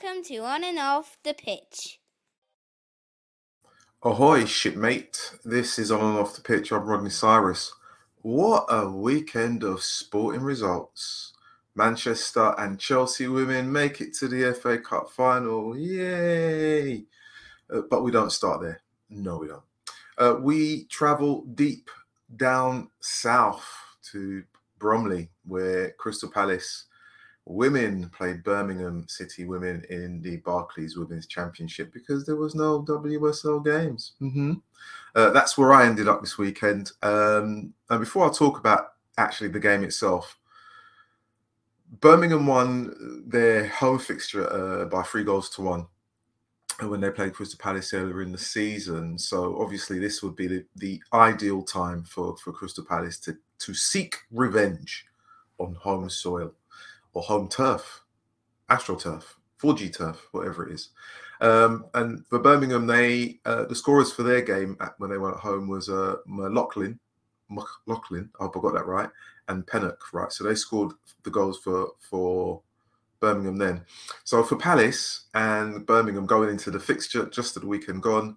to On and Off the Pitch. Ahoy, shipmate. This is On and Off the Pitch. I'm Rodney Cyrus. What a weekend of sporting results. Manchester and Chelsea women make it to the FA Cup final. Yay! Uh, but we don't start there. No, we don't. Uh, we travel deep down south to Bromley, where Crystal Palace women played Birmingham City women in the Barclays Women's Championship because there was no WSL games. Mm-hmm. Uh, that's where I ended up this weekend. Um, and before I talk about actually the game itself, Birmingham won their home fixture uh, by three goals to one when they played Crystal Palace earlier in the season. So obviously, this would be the, the ideal time for, for Crystal Palace to to seek revenge on home soil or home turf, AstroTurf, 4G turf, whatever it is. Um, and for Birmingham, they uh, the scorers for their game at, when they went at home was uh, McLaughlin, McLaughlin, I hope I got that right, and Pennock, right? So they scored the goals for for Birmingham then. So for Palace and Birmingham going into the fixture just at the weekend gone,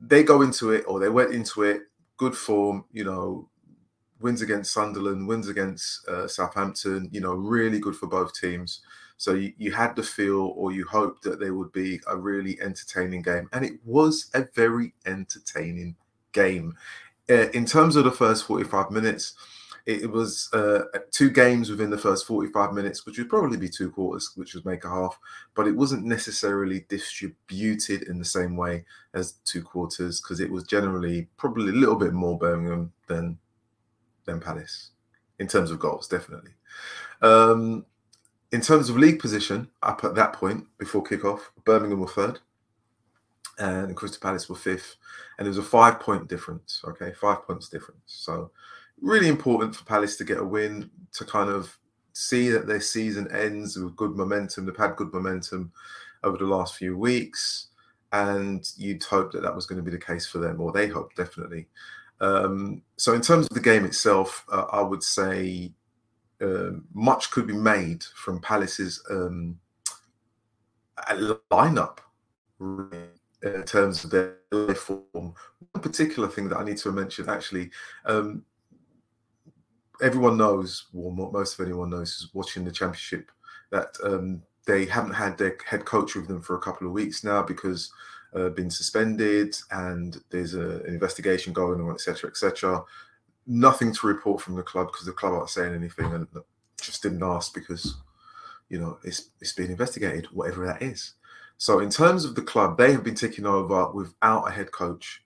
they go into it or they went into it good form, you know, wins against Sunderland, wins against uh, Southampton, you know, really good for both teams. So you, you had the feel or you hoped that there would be a really entertaining game. And it was a very entertaining game. Uh, in terms of the first 45 minutes, it, was uh, two games within the first 45 minutes, which would probably be two quarters, which would make a half, but it wasn't necessarily distributed in the same way as two quarters because it was generally probably a little bit more Birmingham than than Palace in terms of goals, definitely. Um, in terms of league position, up at that point before kickoff, Birmingham were third and Crystal Palace were fifth. And there was a five point difference, okay, five points difference. So, really important for Palace to get a win to kind of see that their season ends with good momentum. They've had good momentum over the last few weeks. And you'd hope that that was going to be the case for them, or they hope definitely. Um, so, in terms of the game itself, uh, I would say uh, much could be made from Palace's um, lineup in terms of their form. One particular thing that I need to mention, actually, um, everyone knows, well, most of anyone knows, is watching the championship that um, they haven't had their head coach with them for a couple of weeks now because uh, been suspended and there's a, an investigation going on, etc., etc. Nothing to report from the club because the club aren't saying anything and just didn't ask because you know it's it's being investigated, whatever that is. So in terms of the club, they have been taking over without a head coach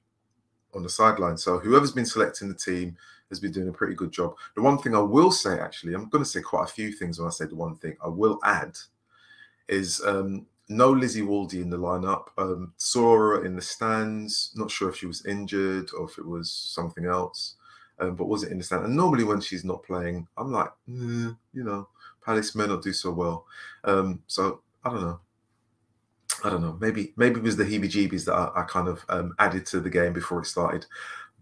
on the sideline. So whoever's been selecting the team has been doing a pretty good job. The one thing I will say, actually, I'm going to say quite a few things when I say the one thing I will add is um, no Lizzie Waldie in the lineup. Um, her in the stands. Not sure if she was injured or if it was something else, um, but wasn't in the stand. And normally when she's not playing, I'm like, eh, you know, Palace may not do so well. Um, so I don't know. I don't know. Maybe maybe it was the heebie-jeebies that I, I kind of um, added to the game before it started.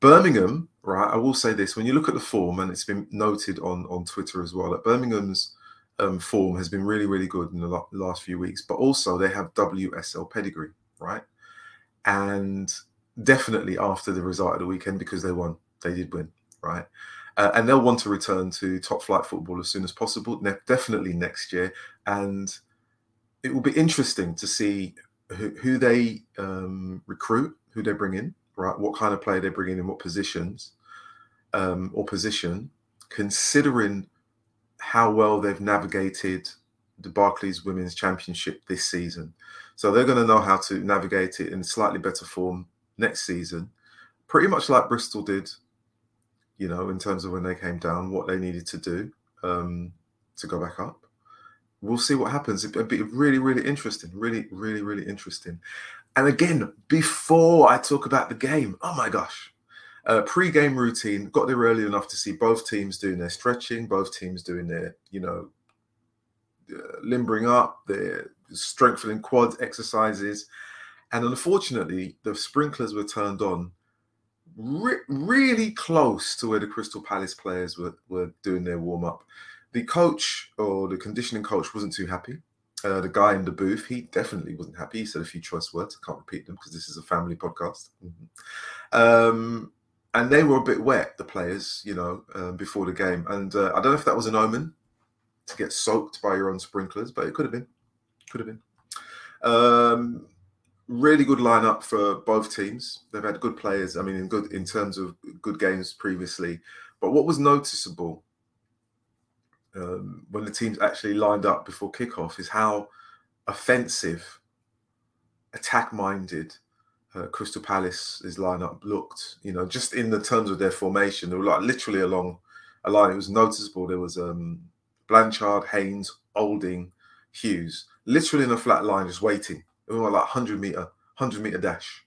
Birmingham, right? I will say this: when you look at the form, and it's been noted on on Twitter as well, that Birmingham's um, form has been really, really good in the last few weeks. But also, they have WSL pedigree, right? And definitely after the result of the weekend, because they won, they did win, right? Uh, and they'll want to return to top flight football as soon as possible, ne- definitely next year. And it will be interesting to see who, who they um, recruit, who they bring in, right? What kind of player they bring in, in what positions um, or position, considering how well they've navigated the Barclays Women's Championship this season. So they're going to know how to navigate it in slightly better form next season, pretty much like Bristol did, you know, in terms of when they came down, what they needed to do um, to go back up. We'll see what happens. It'll be really, really interesting. Really, really, really interesting. And again, before I talk about the game, oh my gosh, uh, pre-game routine got there early enough to see both teams doing their stretching, both teams doing their, you know, uh, limbering up, their strengthening quad exercises, and unfortunately, the sprinklers were turned on re- really close to where the Crystal Palace players were were doing their warm up. The coach or the conditioning coach wasn't too happy. uh, the guy in the booth, he definitely wasn't happy. He said a few choice words. I can't repeat them because this is a family podcast. Mm-hmm. Um, and they were a bit wet, the players, you know, um, before the game. And uh, I don't know if that was an omen to get soaked by your own sprinklers, but it could have been. Could have been. Um, really good lineup for both teams. They've had good players. I mean, in good in terms of good games previously. But what was noticeable um, when the teams actually lined up before kickoff is how offensive, attack-minded uh, Crystal Palace's lineup looked. You know, just in the terms of their formation, they were like literally along a line. It was noticeable. There was um, Blanchard, Haynes, Olding, Hughes, literally in a flat line, just waiting. It was like hundred meter, hundred meter dash,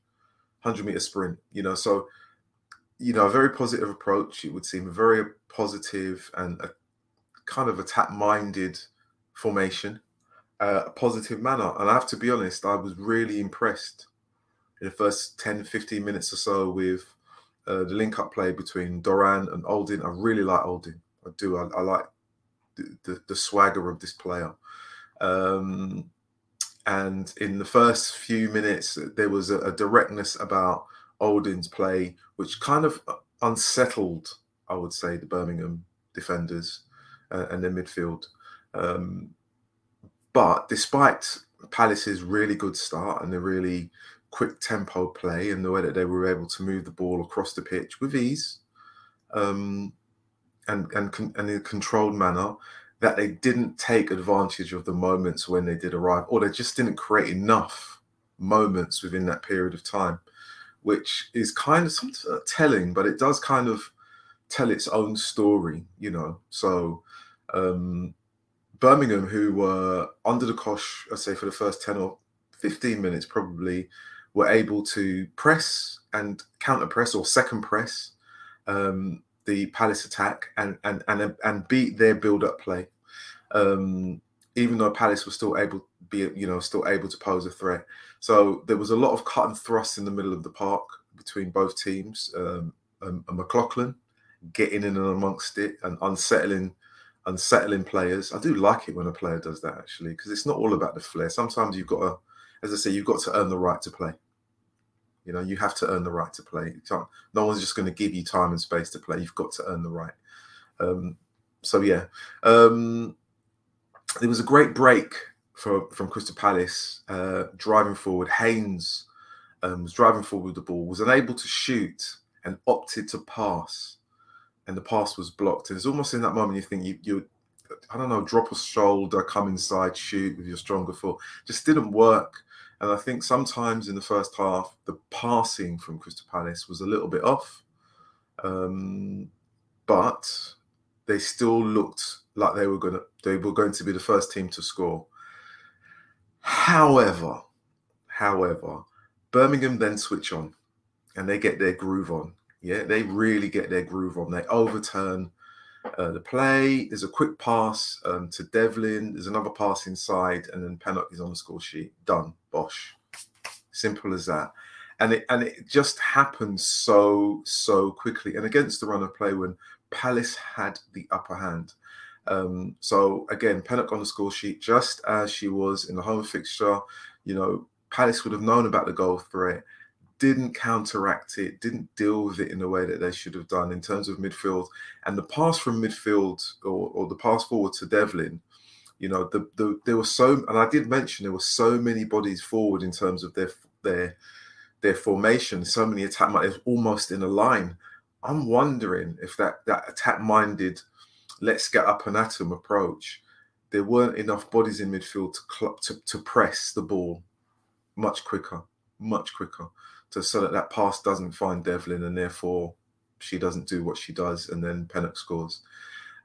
hundred meter sprint. You know, so you know, a very positive approach. It would seem a very positive and a kind of attack-minded formation, uh, a positive manner. And I have to be honest, I was really impressed in the first 10, 15 minutes or so with uh, the link-up play between Doran and Olding. I really like Olding. I do. I, I like the, the, the, swagger of this player. Um, and in the first few minutes, there was a, a directness about Olding's play, which kind of unsettled, I would say, the Birmingham defenders uh, and their midfield. Um, but despite Palace's really good start and the really quick tempo play and the way that they were able to move the ball across the pitch with ease um, and, and, and in a controlled manner, that they didn't take advantage of the moments when they did arrive, or they just didn't create enough moments within that period of time, which is kind of something telling, but it does kind of tell its own story, you know. So um, Birmingham, who were under the cosh, I'd say for the first 10 or 15 minutes, probably were able to press and counter press or second press um, the Palace attack and and and and beat their build up play. Um, even though Palace was still able be you know still able to pose a threat. So there was a lot of cut and thrust in the middle of the park between both teams. Um, and, and McLaughlin getting in and amongst it and unsettling unsettling players. I do like it when a player does that actually, because it's not all about the flair. Sometimes you've got to, as I say, you've got to earn the right to play. You know, you have to earn the right to play. no one's just going to give you time and space to play. You've got to earn the right. Um, so yeah, um, there was a great break for, from Crystal Palace uh, driving forward. Haynes um, was driving forward with the ball, was unable to shoot, and opted to pass and the pass was blocked. And it's almost in that moment you think you you I don't know, drop a shoulder, come inside, shoot with your stronger foot. Just didn't work. And I think sometimes in the first half, the passing from Crystal Palace was a little bit off. Um, but they still looked like they were gonna they were going to be the first team to score. However, however, Birmingham then switch on and they get their groove on. Yeah, they really get their groove on. They overturn uh, the play. There's a quick pass um, to Devlin. There's another pass inside, and then Pennock is on the score sheet. Done. Bosh. Simple as that. And it and it just happened so so quickly. And against the run of play when Palace had the upper hand. Um, so again, Pennock on the score sheet, just as she was in the home fixture. You know, Palace would have known about the goal threat didn't counteract it, didn't deal with it in the way that they should have done in terms of midfield. And the pass from midfield or, or the pass forward to Devlin, you know, the, the there were so and I did mention there were so many bodies forward in terms of their their their formation, so many attack minded almost in a line. I'm wondering if that that attack minded, let's get up and at them approach, there weren't enough bodies in midfield to, cl- to to press the ball much quicker, much quicker to so that that pass doesn't find Devlin and therefore she doesn't do what she does and then Pennock scores.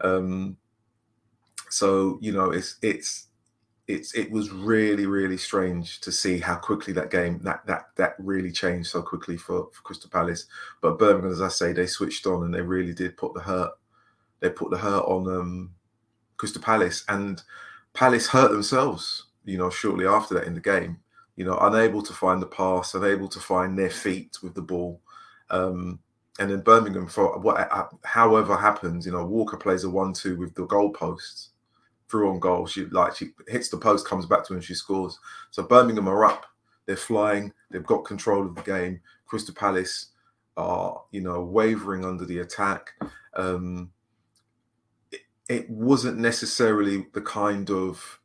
Um, so you know it's it's it's it was really really strange to see how quickly that game that that that really changed so quickly for, for Crystal Palace. But Birmingham, as I say, they switched on and they really did put the hurt. They put the hurt on um, Crystal Palace and Palace hurt themselves. You know, shortly after that in the game you know, unable to find the pass, unable to find their feet with the ball. Um, and then Birmingham, for what, however happens, you know, Walker plays a one-two with the goalposts through on goal. She like she hits the post, comes back to and she scores. So Birmingham are up. They're flying. They've got control of the game. Crystal Palace are, you know, wavering under the attack. Um, it, it wasn't necessarily the kind of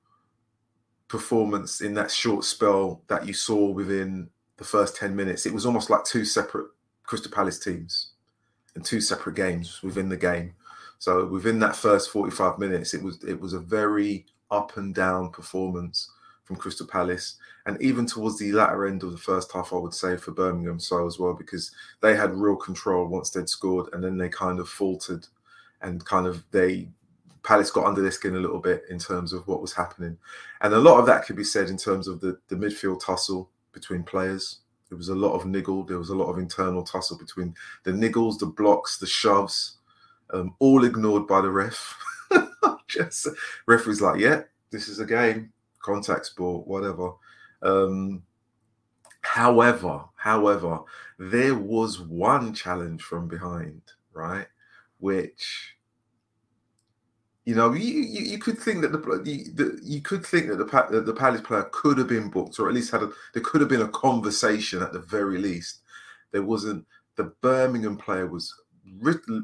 performance in that short spell that you saw within the first 10 minutes. It was almost like two separate Crystal Palace teams and two separate games within the game. So within that first 45 minutes, it was it was a very up and down performance from Crystal Palace. And even towards the latter end of the first half, I would say for Birmingham so as well, because they had real control once they'd scored and then they kind of faltered and kind of they Palace got under their skin a little bit in terms of what was happening. And a lot of that could be said in terms of the, the midfield tussle between players. There was a lot of niggle, there was a lot of internal tussle between the niggles, the blocks, the shoves, um, all ignored by the ref. Just referee's like, yeah, this is a game, contact sport, whatever. Um, however, however, there was one challenge from behind, right, which you know, you, you, you, could think that the, the you could think that the the Palace player could have been booked, or at least had a there could have been a conversation at the very least. There wasn't. The Birmingham player was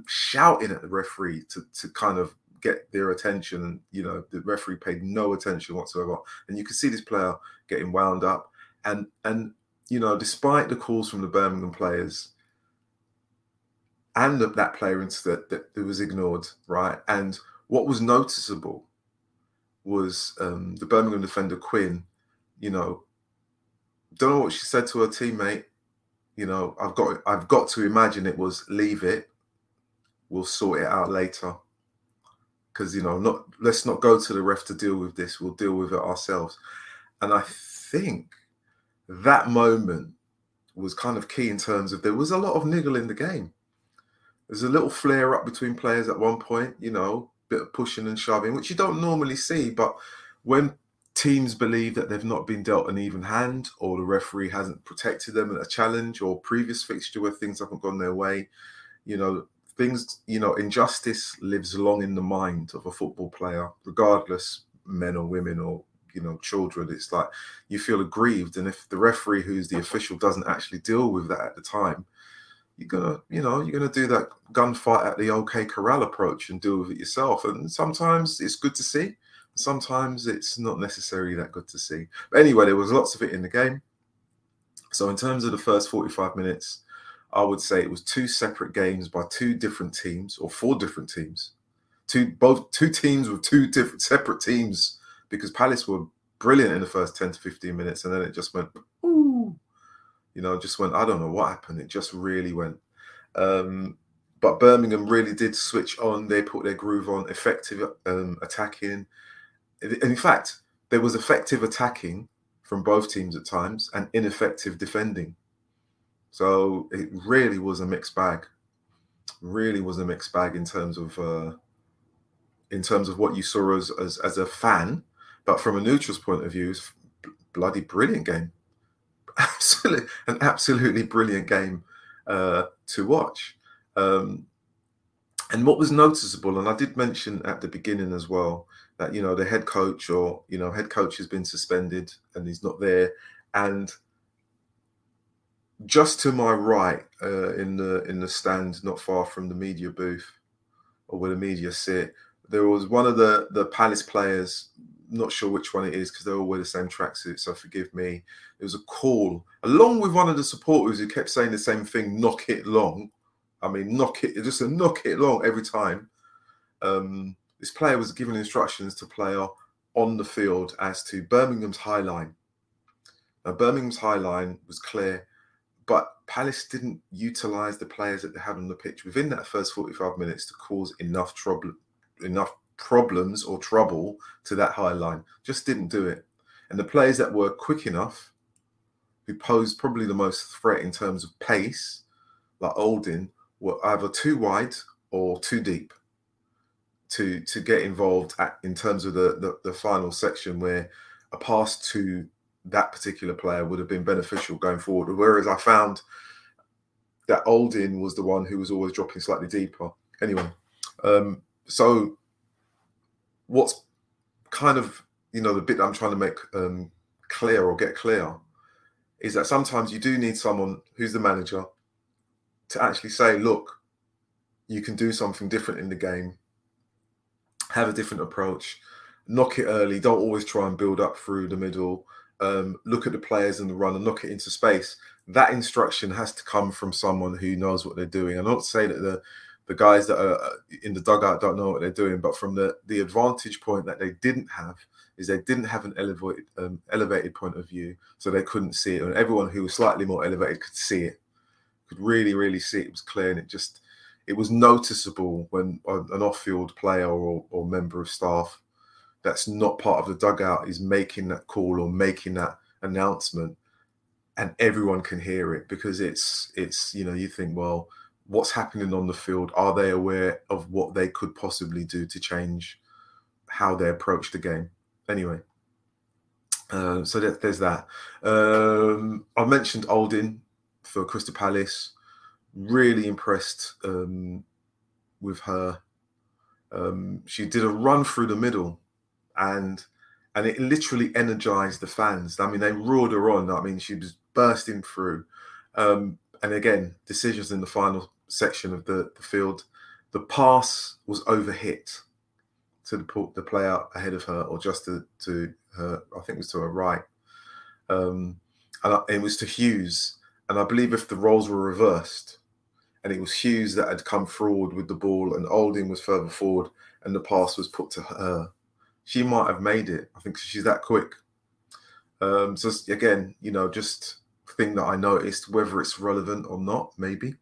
shouting at the referee to to kind of get their attention, and you know the referee paid no attention whatsoever. And you could see this player getting wound up, and and you know despite the calls from the Birmingham players, and that, player that, that was ignored, right, and what was noticeable was um, the Birmingham defender Quinn. You know, don't know what she said to her teammate. You know, I've got I've got to imagine it was leave it. We'll sort it out later. Because you know, not let's not go to the ref to deal with this. We'll deal with it ourselves. And I think that moment was kind of key in terms of there was a lot of niggle in the game. There's a little flare up between players at one point, you know, bit of pushing and shoving, which you don't normally see. But when teams believe that they've not been dealt an even hand or the referee hasn't protected them in a challenge or previous fixture where things haven't gone their way, you know, things, you know, injustice lives long in the mind of a football player, regardless men or women or you know children it's like you feel aggrieved and if the referee who's the official doesn't actually deal with that at the time you're gonna, you know, you're gonna do that gunfight at the OK Corral approach and deal with it yourself. And sometimes it's good to see, sometimes it's not necessarily that good to see. But anyway, there was lots of it in the game. So in terms of the first 45 minutes, I would say it was two separate games by two different teams or four different teams. Two both two teams with two different separate teams because Palace were brilliant in the first 10 to 15 minutes and then it just went you know, just went, I don't know what happened. It just really went. Um, but Birmingham really did switch on. They put their groove on, effective um, attacking. And in fact, there was effective attacking from both teams at times and ineffective defending. So it really was a mixed bag. Really was a mixed bag in terms of uh, in terms of what you saw as, as as a fan, but from a neutral's point of view, it's bloody brilliant game absolutely an absolutely brilliant game uh, to watch. Um, and what was noticeable, and I did mention at the beginning as well, that you know the head coach or you know head coach has been suspended and he's not there, and just to my right uh, in the in the stand, not far from the media booth or where the media sit, there was one of the the Palace players not sure which one it is because they all wear the same tracksuit, so forgive me. It was a call along with one of the supporters who kept saying the same thing, knock it long. I mean, knock it, just a knock it long every time. Um, this player was given instructions to player on the field as to Birmingham's high line. Now, Birmingham's high line was clear, but Palace didn't utilize the players that they had on the pitch within that first 45 minutes to cause enough trouble, enough problems or trouble to that high line. Just didn't do it. And the players that were quick enough, who posed probably the most threat in terms of pace, like Oldin, were either too wide or too deep to to get involved at, in terms of the, the the final section where a pass to that particular player would have been beneficial going forward. Whereas I found that Oldin was the one who was always dropping slightly deeper. Anyway, um, so what's kind of you know the bit I'm trying to make um, clear or get clear is that sometimes you do need someone who's the manager to actually say, look, you can do something different in the game, have a different approach, knock it early. Don't always try and build up through the middle. Um, look at the players in the run and knock it into space. That instruction has to come from someone who knows what they're doing. I'm not saying that the the guys that are uh, in the dugout don't know what they're doing, but from the the advantage point that they didn't have is they didn't have an elevated um, elevated point of view, so they couldn't see it. And everyone who was slightly more elevated could see it, could really really see it. It was clear, and it just it was noticeable when an off-field player or, or member of staff that's not part of the dugout is making that call or making that announcement and everyone can hear it because it's it's you know you think well what's happening on the field are they aware of what they could possibly do to change how they approach the game anyway uh, so that, there's that um, i mentioned oldin for crystal palace really impressed um, with her um, she did a run through the middle and and it literally energized the fans. I mean, they roared her on. I mean, she was bursting through. Um, and again, decisions in the final section of the, the field. The pass was overhit to the, the player ahead of her, or just to, to her, I think it was to her right. Um, and it was to Hughes. And I believe if the roles were reversed, and it was Hughes that had come forward with the ball, and Olding was further forward, and the pass was put to her she might have made it. I think she's that quick. Um, so again, you know, just thing that I noticed, whether it's relevant or not, maybe,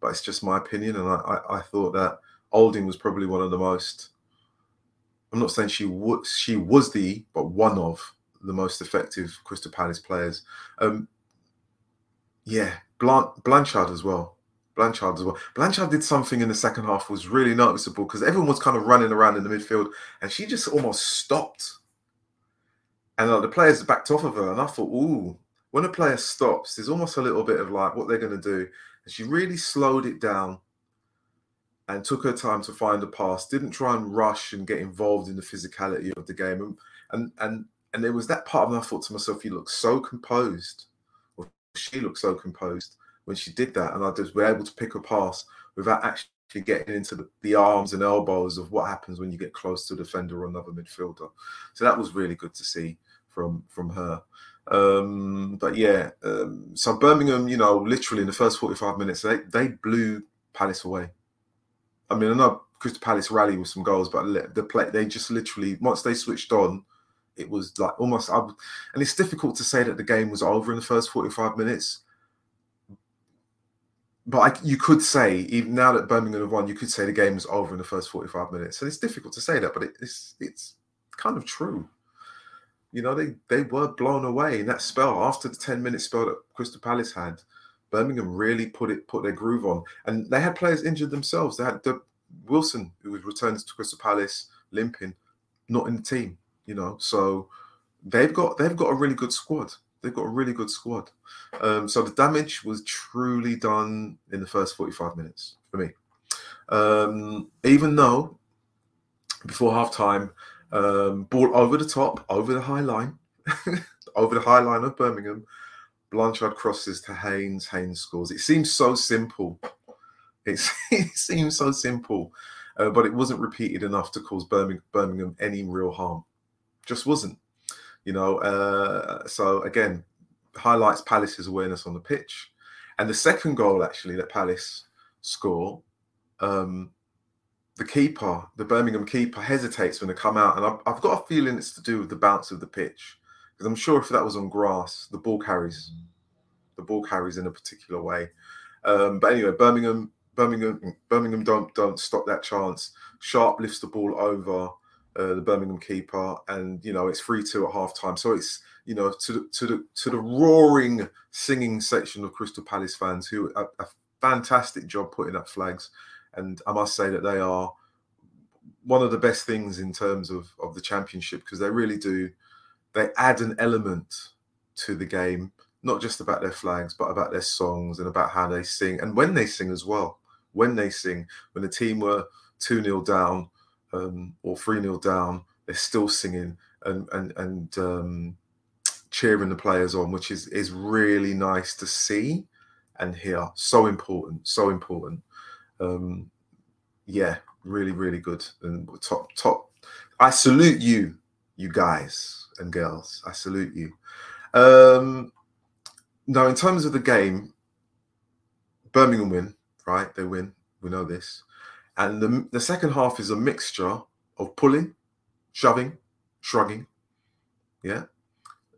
but it's just my opinion. And I, I, I thought that Olding was probably one of the most. I'm not saying she was she was the, but one of the most effective Crystal Palace players. Um, yeah, Blanchard as well. Blanchard as well. Blanchard did something in the second half was really noticeable because everyone was kind of running around in the midfield and she just almost stopped. And like, the players backed off of her. And I thought, ooh, when a player stops, there's almost a little bit of like what they're going to do. And she really slowed it down and took her time to find a pass, didn't try and rush and get involved in the physicality of the game. And and and, and there was that part of me I thought to myself, you look so composed. Or she looked so composed when she did that, and I just were able to pick a pass without actually getting into the, the, arms and elbows of what happens when you get close to a defender or another midfielder. So that was really good to see from from her. Um, but yeah, um, so Birmingham, you know, literally in the first 45 minutes, they, they blew Palace away. I mean, I know Crystal Palace rally with some goals, but the play they just literally once they switched on, it was like almost. I, and it's difficult to say that the game was over in the first 45 minutes but I, you could say, even now that Birmingham have won, you could say the game was over in the first 45 minutes. So it's difficult to say that, but it, it's it's kind of true. You know, they they were blown away in that spell after the 10 minute spell that Crystal Palace had. Birmingham really put it put their groove on, and they had players injured themselves. They had the Wilson, who was returning to Crystal Palace, limping, not in the team. You know, so they've got they've got a really good squad they've got a really good squad. Um, so the damage was truly done in the first 45 minutes for me. Um, even though before half time, um, ball over the top, over the high line, over the high line of Birmingham, Blanchard crosses to Haynes, Haynes scores. It seems so simple. It, it seems so simple, uh, but it wasn't repeated enough to cause Birmingham, Birmingham any real harm. Just wasn't. You know, uh, so again, highlights Palace's awareness on the pitch. And the second goal, actually, that Palace score, um, the keeper, the Birmingham keeper, hesitates when they come out. And I've, I've, got a feeling it's to do with the bounce of the pitch. Because I'm sure if that was on grass, the ball carries. The ball carries in a particular way. Um, but anyway, Birmingham, Birmingham, Birmingham don't don't stop that chance. Sharpe lifts the ball over uh, the Birmingham keeper, and you know it's three two at half time. So it's you know to the, to the to the roaring singing section of Crystal Palace fans who a, a fantastic job putting up flags, and I must say that they are one of the best things in terms of of the championship because they really do they add an element to the game not just about their flags but about their songs and about how they sing and when they sing as well when they sing when the team were 2 0 down um, or 3 0 down, they're still singing and and and um, cheering the players on, which is is really nice to see and hear. So important, so important. Um, yeah, really, really good and top top. I salute you, you guys and girls. I salute you. Um, now, in terms of the game, Birmingham win, right? They win. We know this. And the, the second half is a mixture of pulling, shoving, shrugging, yeah,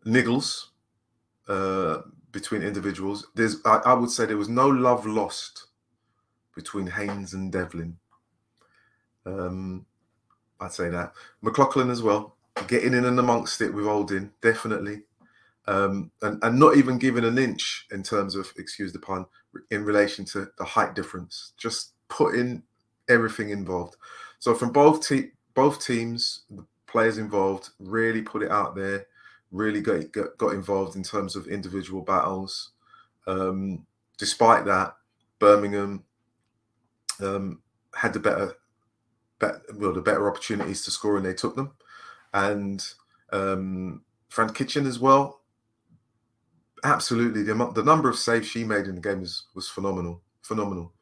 niggles uh, between individuals. There's, I, I would say, there was no love lost between Haynes and Devlin. Um, I'd say that McLaughlin as well, getting in and amongst it with Olding, definitely, um, and and not even giving an inch in terms of, excuse the pun, in relation to the height difference. Just putting everything involved. So from both te- both teams, the players involved really put it out there, really got got, got involved in terms of individual battles. Um, despite that, Birmingham um, had the better, well, the better opportunities to score, and they took them. And um, Fran Kitchen as well. Absolutely, the the number of saves she made in the game was was phenomenal, phenomenal.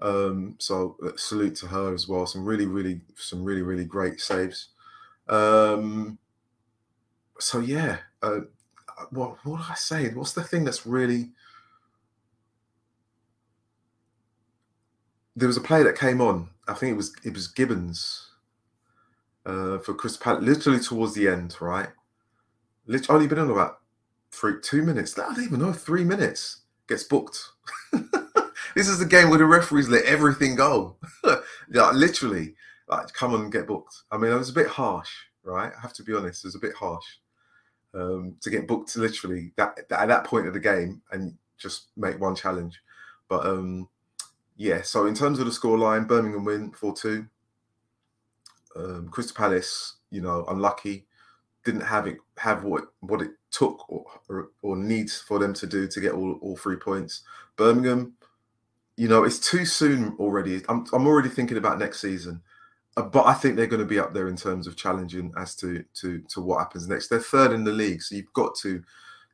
Um, so uh, salute to her as well. Some really, really, some really, really great saves. Um, so yeah, uh, what what did I say? What's the thing that's really? There was a player that came on. I think it was it was Gibbons uh, for Chris Palace, literally towards the end, right? Literally only been on about three, two minutes. I don't even know, three minutes gets booked. this is the game where the referees let everything go. yeah, literally, like come on and get booked. I mean, it was a bit harsh, right? I have to be honest, it was a bit harsh um, to get booked literally that, that, at that point of the game and just make one challenge. But um, yeah, so in terms of the scoreline, Birmingham win 4 2. Um, Crystal Palace, you know, unlucky, didn't have it have what what it took or, or, or needs for them to do to get all, all three points. Birmingham, you know, it's too soon already. I'm, I'm already thinking about next season. Uh, but I think they're going to be up there in terms of challenging as to to to what happens next. They're third in the league, so you've got to,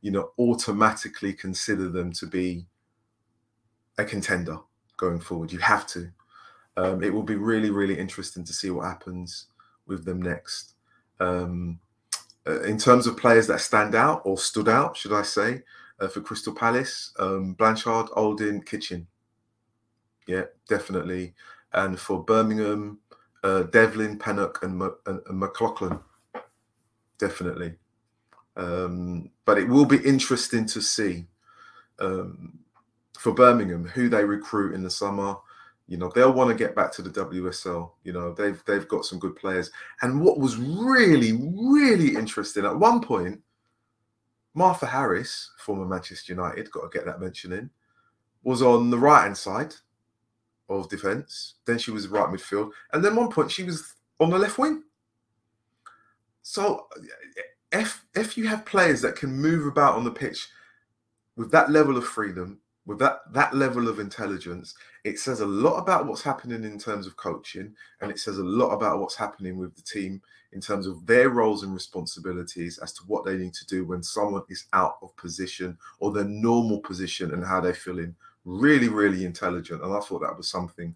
you know, automatically consider them to be a contender going forward. You have to. Um, it will be really, really interesting to see what happens with them next. Um, uh, in terms of players that stand out or stood out, should I say, uh, for Crystal Palace, um, Blanchard, Olding, Kitchen. Yeah, definitely. And for Birmingham, uh, Devlin, Pennock, and, and, and McLaughlin. Definitely. Um, but it will be interesting to see um, for Birmingham who they recruit in the summer. You know, they'll want to get back to the WSL. You know, they've they've got some good players. And what was really, really interesting at one point, Martha Harris, former Manchester United, got to get that mention in, was on the right hand side of defence. Then she was right midfield, and then one point she was on the left wing. So, if if you have players that can move about on the pitch with that level of freedom, with that that level of intelligence, it says a lot about what's happening in terms of coaching, and it says a lot about what's happening with the team in terms of their roles and responsibilities as to what they need to do when someone is out of position or their normal position and how they're feeling really, really intelligent. And I thought that was something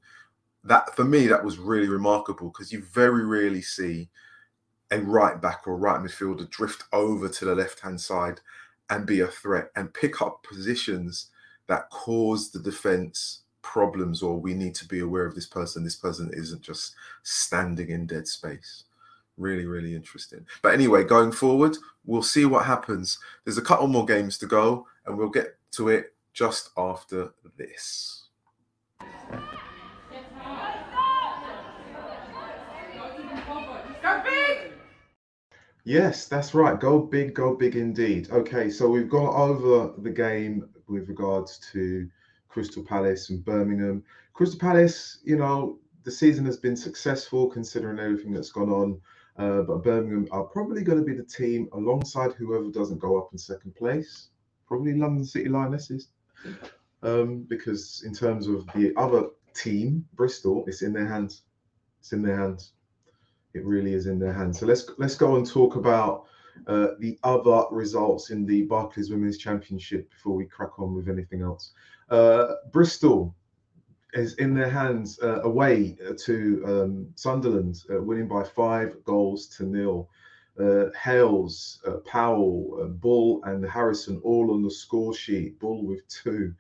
that for me that was really remarkable because you very rarely see a right back or right midfielder drift over to the left hand side and be a threat and pick up positions that caused the defense problems or we need to be aware of this person this person isn't just standing in dead space really really interesting but anyway going forward we'll see what happens there's a couple more games to go and we'll get to it just after this. Yes, that's right. Go big, go big indeed. Okay, so we've gone over the game with regards to Crystal Palace and Birmingham. Crystal Palace, you know, the season has been successful considering everything that's gone on. Uh, but Birmingham are probably going to be the team alongside whoever doesn't go up in second place. Probably London City Lionesses um, because in terms of the other team, Bristol, it's in their hands. It's in their hands. It really is in their hands. So let's let's go and talk about uh, the other results in the Barclays Women's Championship before we crack on with anything else. Uh, Bristol is in their hands uh, away to um, Sunderland, uh, winning by five goals to nil. Uh, Hayles, Powell, Bull, and Harrison all on the score sheet. Bull with two.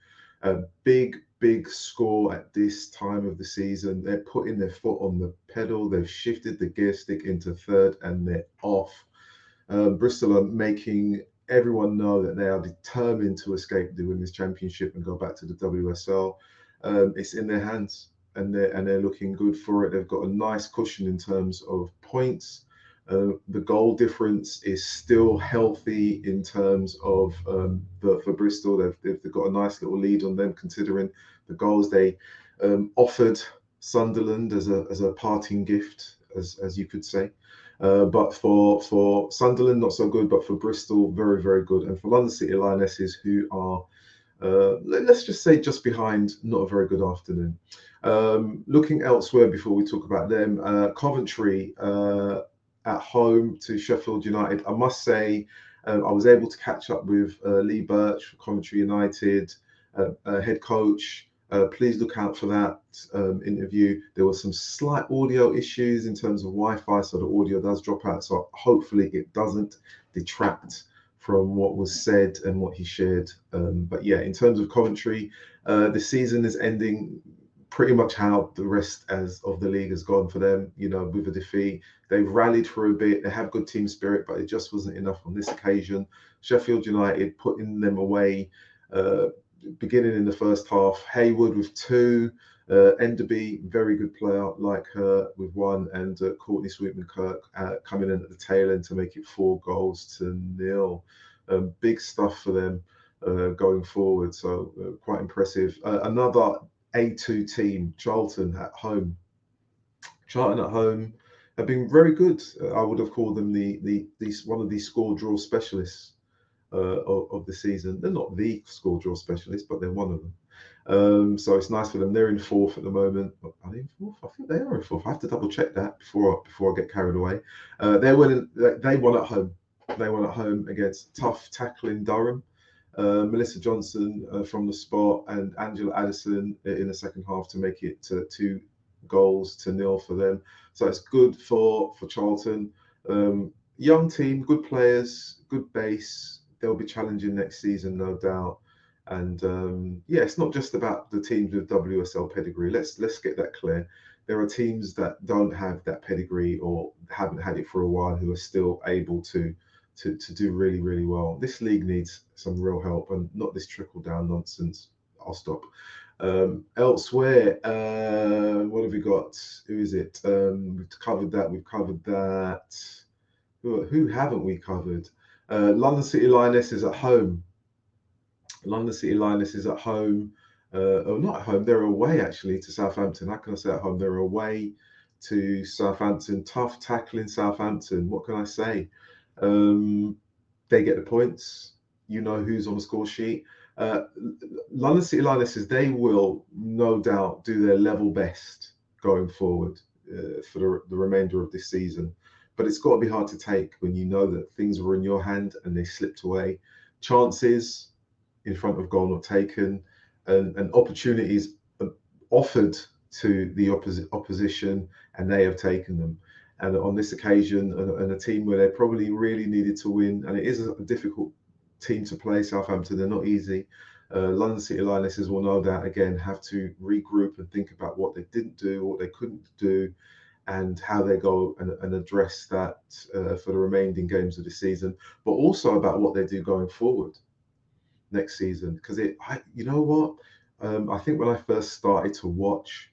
A big, big score at this time of the season. They're putting their foot on the pedal. They've shifted the gear stick into third and they're off. Um, Bristol are making everyone know that they are determined to escape the Women's Championship and go back to the WSL. Um, it's in their hands and they're, and they're looking good for it. They've got a nice cushion in terms of points. Uh, the goal difference is still healthy in terms of um, the, for Bristol. They've, they've, got a nice little lead on them considering the goals they um, offered Sunderland as a as a parting gift, as as you could say. Uh, but for for Sunderland, not so good. But for Bristol, very very good. And for London City Lionesses, who are uh, let's just say just behind, not a very good afternoon. Um, looking elsewhere before we talk about them, uh, Coventry uh, at home to Sheffield United. I must say, um, I was able to catch up with uh, Lee Birch, Coventry United head coach. Uh, please look out for that um, interview. There were some slight audio issues in terms of Wi-Fi, so the audio does drop out. So hopefully it doesn't detract from what was said and what he shared. Um, but yeah, in terms of Coventry, uh, the season is ending pretty much how the rest as of the league has gone for them. You know, with a defeat, they've rallied for a bit. They have good team spirit, but it just wasn't enough on this occasion. Sheffield United putting them away. Uh, beginning in the first half, Haywood with two, uh, Enderby, very good player like her with one, and uh, Courtney Sweetman Kirk uh, coming in at the tail end to make it four goals to nil. Um, big stuff for them uh, going forward, so uh, quite impressive. Uh, another A2 team, Charlton at home. Charlton at home have been very good. I would have called them the the, the one of the score draw specialists uh, of, of, the season. They're not the score draw specialists, but they're one of them. Um, so it's nice for them. They're in fourth at the moment. Are they in fourth? I think they are in fourth. I have to double check that before before I get carried away. Uh, they won. They won at home. They won at home against tough tackling Durham. Uh, Melissa Johnson uh, from the spot and Angela Addison in the second half to make it to two goals to nil for them. So it's good for for Charlton. Um, young team, good players, good base they'll be challenging next season, no doubt. And um, yeah, it's not just about the teams with WSL pedigree. Let's let's get that clear. There are teams that don't have that pedigree or haven't had it for a while who are still able to to to do really really well. This league needs some real help and not this trickle down nonsense. I'll stop. Um, elsewhere, uh, what have we got? Who is it? Um, we've covered that. We've covered that. Who, who haven't we covered? Uh, London City Lionesses at home. London City Lionesses at home. Uh, oh, not at home. They're away actually to Southampton. How can I say at home? They're away to Southampton. Tough tackling Southampton. What can I say? Um, they get the points. You know who's on the score sheet. Uh, London City Lionesses, they will no doubt do their level best going forward uh, for the, the remainder of this season but it's got to be hard to take when you know that things were in your hand and they slipped away. Chances in front of goal not taken, and, and opportunities offered to the opposition, and they have taken them. And on this occasion, and, a team where they probably really needed to win, and it is a difficult team to play. Southampton, they're not easy. Uh, London City Lionesses will know that again have to regroup and think about what they didn't do, what they couldn't do, and how they go and, and address that uh, for the remaining games of the season, but also about what they do going forward next season. Because it, I, you know what, um, I think when I first started to watch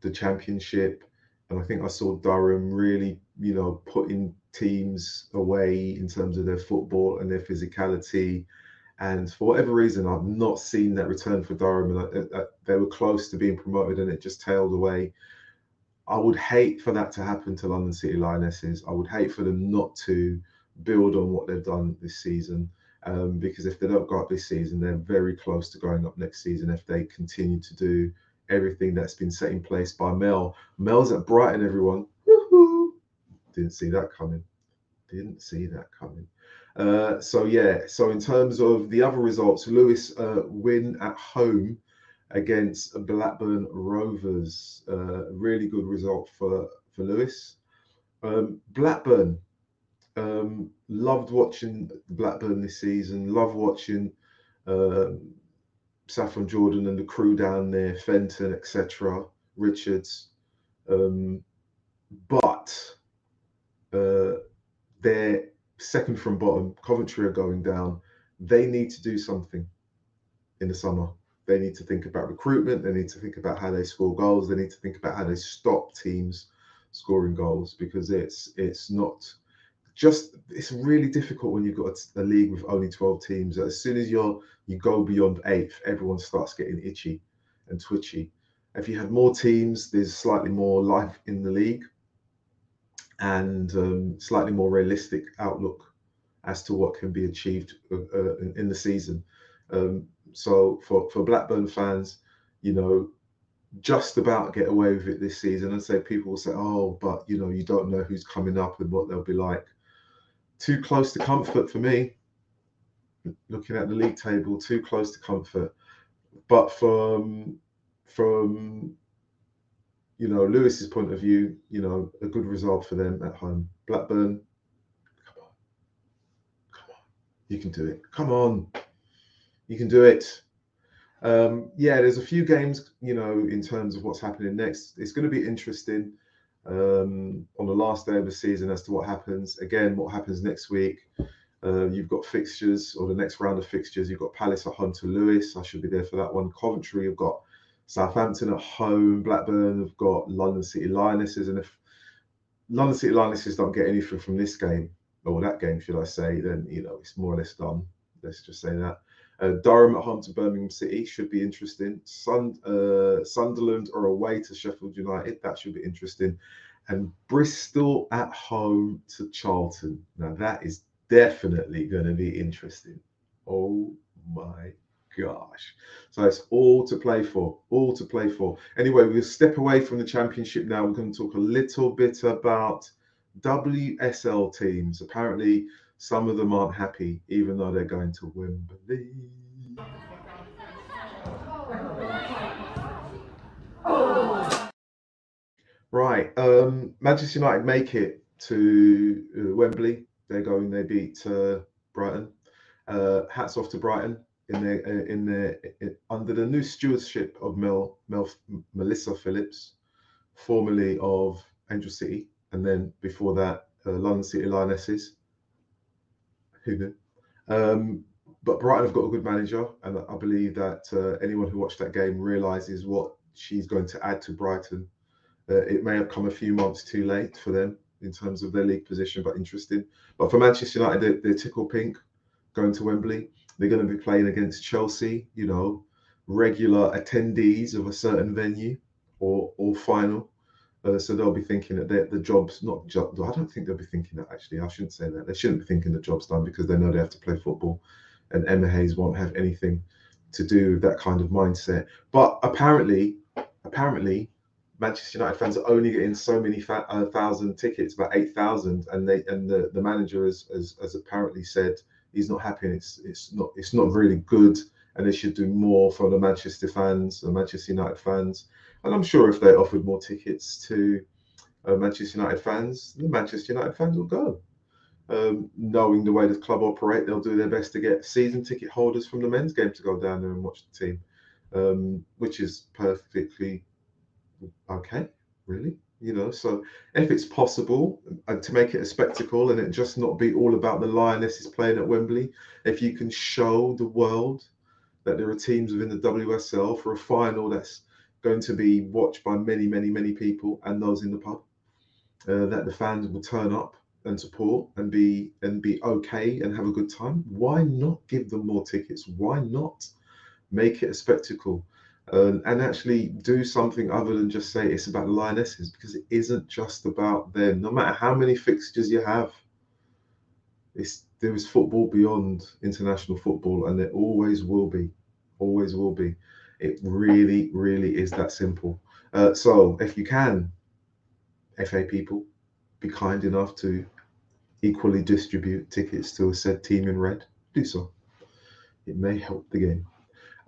the championship, and I think I saw Durham really, you know, putting teams away in terms of their football and their physicality. And for whatever reason, I've not seen that return for Durham, and I, I, they were close to being promoted, and it just tailed away. I would hate for that to happen to London City Lionesses. I would hate for them not to build on what they've done this season. Um, because if they don't go up this season, they're very close to going up next season if they continue to do everything that's been set in place by Mel. Mel's at Brighton, everyone. Woo-hoo! didn't see that coming. Didn't see that coming. Uh, so yeah, so in terms of the other results, Lewes uh, win at home against Blackburn Rovers. Uh, really good result for for Lewes. Um, Blackburn um, loved watching Blackburn this season. Love watching um, Saffron Jordan and the crew down there, Fenton, etc. Richards, um, but uh, they're second from bottom. Coventry are going down. They need to do something in the summer. They need to think about recruitment. They need to think about how they score goals. They need to think about how they stop teams scoring goals because it's it's not just it's really difficult when you've got a, a, league with only 12 teams as soon as you're you go beyond eighth everyone starts getting itchy and twitchy if you have more teams there's slightly more life in the league and um, slightly more realistic outlook as to what can be achieved uh, uh in, in, the season um, so for for blackburn fans you know just about get away with it this season and say people will say oh but you know you don't know who's coming up and what they'll be like too close to comfort for me. Looking at the league table, too close to comfort. But from from you know Lewes's point of view, you know a good result for them at home. Blackburn, come on, come on, you can do it. Come on, you can do it. Um, yeah, there's a few games, you know, in terms of what's happening next. It's going to be interesting um, on the last day of the season as to what happens. Again, what happens next week. Uh, you've got fixtures or the next round of fixtures. You've got Palace at home to Lewes. I should be there for that one. Coventry, you've got Southampton at home. Blackburn have got London City Lionesses. And if London City Lionesses don't get anything from this game, or that game, should I say, then you know it's more or less done. Let's just say that. Uh, Durham at home to Birmingham City should be interesting. Sun, uh, Sunderland are away to Sheffield United. That should be interesting. And Bristol at home to Charlton. Now, that is definitely going to be interesting. Oh my gosh. So it's all to play for, all to play for. Anyway, we'll step away from the championship now. We're going to talk a little bit about WSL teams. Apparently, some of them aren't happy, even though they're going to Wembley. Right, um, Manchester United make it to uh, Wembley. They're going. They beat uh, Brighton. Uh, hats off to Brighton in their uh, in their in, under the new stewardship of Mel, Mel Melissa Phillips, formerly of Angel City, and then before that uh, London City Lionesses who knew? Um, but Brighton have got a good manager, and I believe that uh, anyone who watched that game realizes what she's going to add to Brighton. Uh, it may have come a few months too late for them in terms of their league position, but interesting. But for Manchester United, they're, they're tickle pink going to Wembley. They're going to be playing against Chelsea, you know, regular attendees of a certain venue or or final. Uh, so they'll be thinking that the job's not just. I don't think they'll be thinking that actually. I shouldn't say that. They shouldn't be thinking the job's done because they know they have to play football, and Emma Hayes won't have anything to do with that kind of mindset. But apparently, apparently, Manchester United fans are only getting so many fa- uh, thousand tickets, about eight thousand, and they and the, the manager has, has, has apparently said he's not happy and it's it's not it's not really good, and they should do more for the Manchester fans, the Manchester United fans and I'm sure if they offered more tickets to uh, Manchester United fans, the Manchester United fans will go. Um, knowing the way the club operate, they'll do their best to get season ticket holders from the men's game to go down there and watch the team, um, which is perfectly okay, really. You know, so if it's possible and uh, to make it a spectacle and it just not be all about the Lionesses playing at Wembley, if you can show the world that there are teams within the WSL for a final that's going to be watched by many, many, many people and those in the pub. Uh, that the fans will turn up and support and be and be okay and have a good time. Why not give them more tickets? Why not make it a spectacle uh, and actually do something other than just say it's about the lionesses because it isn't just about them. No matter how many fixtures you have, it's there is football beyond international football, and there always will be, always will be. It really, really is that simple. Uh, so if you can, FA people, be kind enough to equally distribute tickets to a said team in red, do so. It may help the game.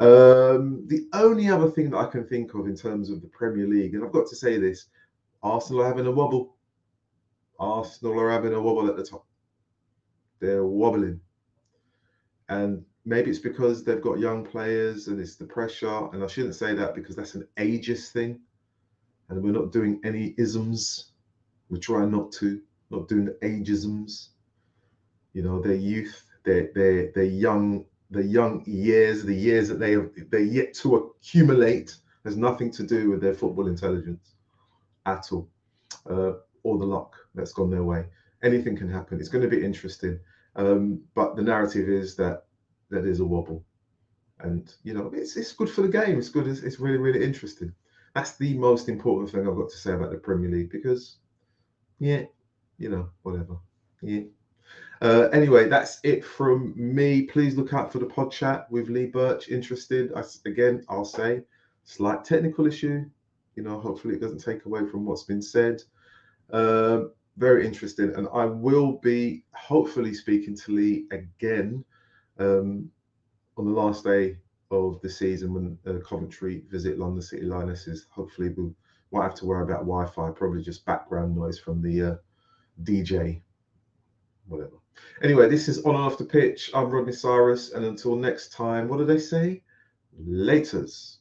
Um, the only other thing that I can think of in terms of the Premier League, and I've got to say this Arsenal are having a wobble. Arsenal are having a wobble at the top. They're wobbling. And maybe it's because they've got young players and it's the pressure. And I shouldn't say that because that's an ageist thing. And we're not doing any isms. We're trying not to, not doing the ageisms. You know, their youth, their their their young, the young years, the years that they have they're yet to accumulate has nothing to do with their football intelligence at all. Uh, or the luck that's gone their way. Anything can happen. It's going to be interesting. Um, but the narrative is that that is a wobble, and you know it's it's good for the game. It's good. It's, it's really really interesting. That's the most important thing I've got to say about the Premier League because, yeah, you know whatever. Yeah. Uh, anyway, that's it from me. Please look out for the pod chat with Lee Birch. Interested? I, again, I'll say slight technical issue. You know, hopefully it doesn't take away from what's been said. Um, very interesting. And I will be hopefully speaking to Lee again um, on the last day of the season when uh, Coventry visit London City Lionesses. Hopefully, we won't have to worry about Wi Fi, probably just background noise from the uh, DJ, whatever. Anyway, this is On and Off the Pitch. I'm Rodney Cyrus. And until next time, what do they say? Laters.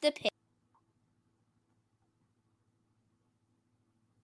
The Pitch.